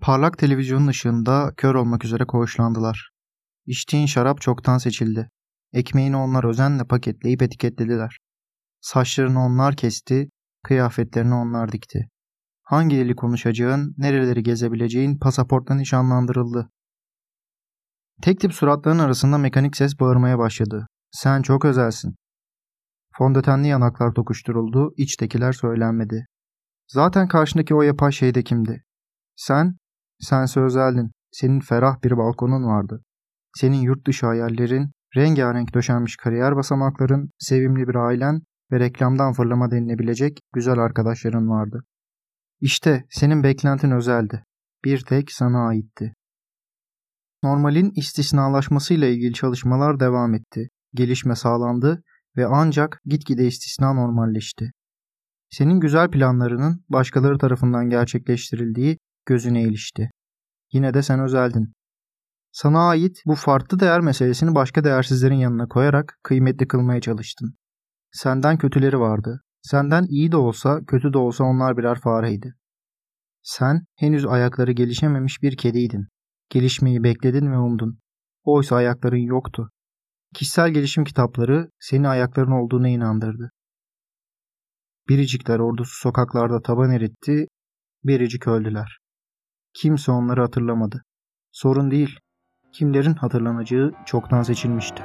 Parlak televizyonun ışığında kör olmak üzere koğuşlandılar. İçtiğin şarap çoktan seçildi. Ekmeğini onlar özenle paketleyip etiketlediler. Saçlarını onlar kesti, kıyafetlerini onlar dikti. Hangi eli konuşacağın, nereleri gezebileceğin pasaportla nişanlandırıldı. Tek tip suratların arasında mekanik ses bağırmaya başladı. Sen çok özelsin. Fondötenli yanaklar tokuşturuldu, içtekiler söylenmedi. Zaten karşındaki o yapay şey de kimdi? Sen, sense özeldin. Senin ferah bir balkonun vardı. Senin yurt dışı hayallerin, rengarenk döşenmiş kariyer basamakların, sevimli bir ailen ve reklamdan fırlama denilebilecek güzel arkadaşların vardı. İşte senin beklentin özeldi. Bir tek sana aitti. Normalin istisnalaşmasıyla ilgili çalışmalar devam etti. Gelişme sağlandı ve ancak gitgide istisna normalleşti. Senin güzel planlarının başkaları tarafından gerçekleştirildiği gözüne ilişti. Yine de sen özeldin. Sana ait bu farklı değer meselesini başka değersizlerin yanına koyarak kıymetli kılmaya çalıştın. Senden kötüleri vardı. Senden iyi de olsa, kötü de olsa onlar birer fareydi. Sen henüz ayakları gelişememiş bir kediydin. Gelişmeyi bekledin ve umdun. Oysa ayakların yoktu. Kişisel gelişim kitapları seni ayakların olduğuna inandırdı. Biricikler ordusu sokaklarda taban eritti, biricik öldüler. Kimse onları hatırlamadı. Sorun değil, kimlerin hatırlanacağı çoktan seçilmişti.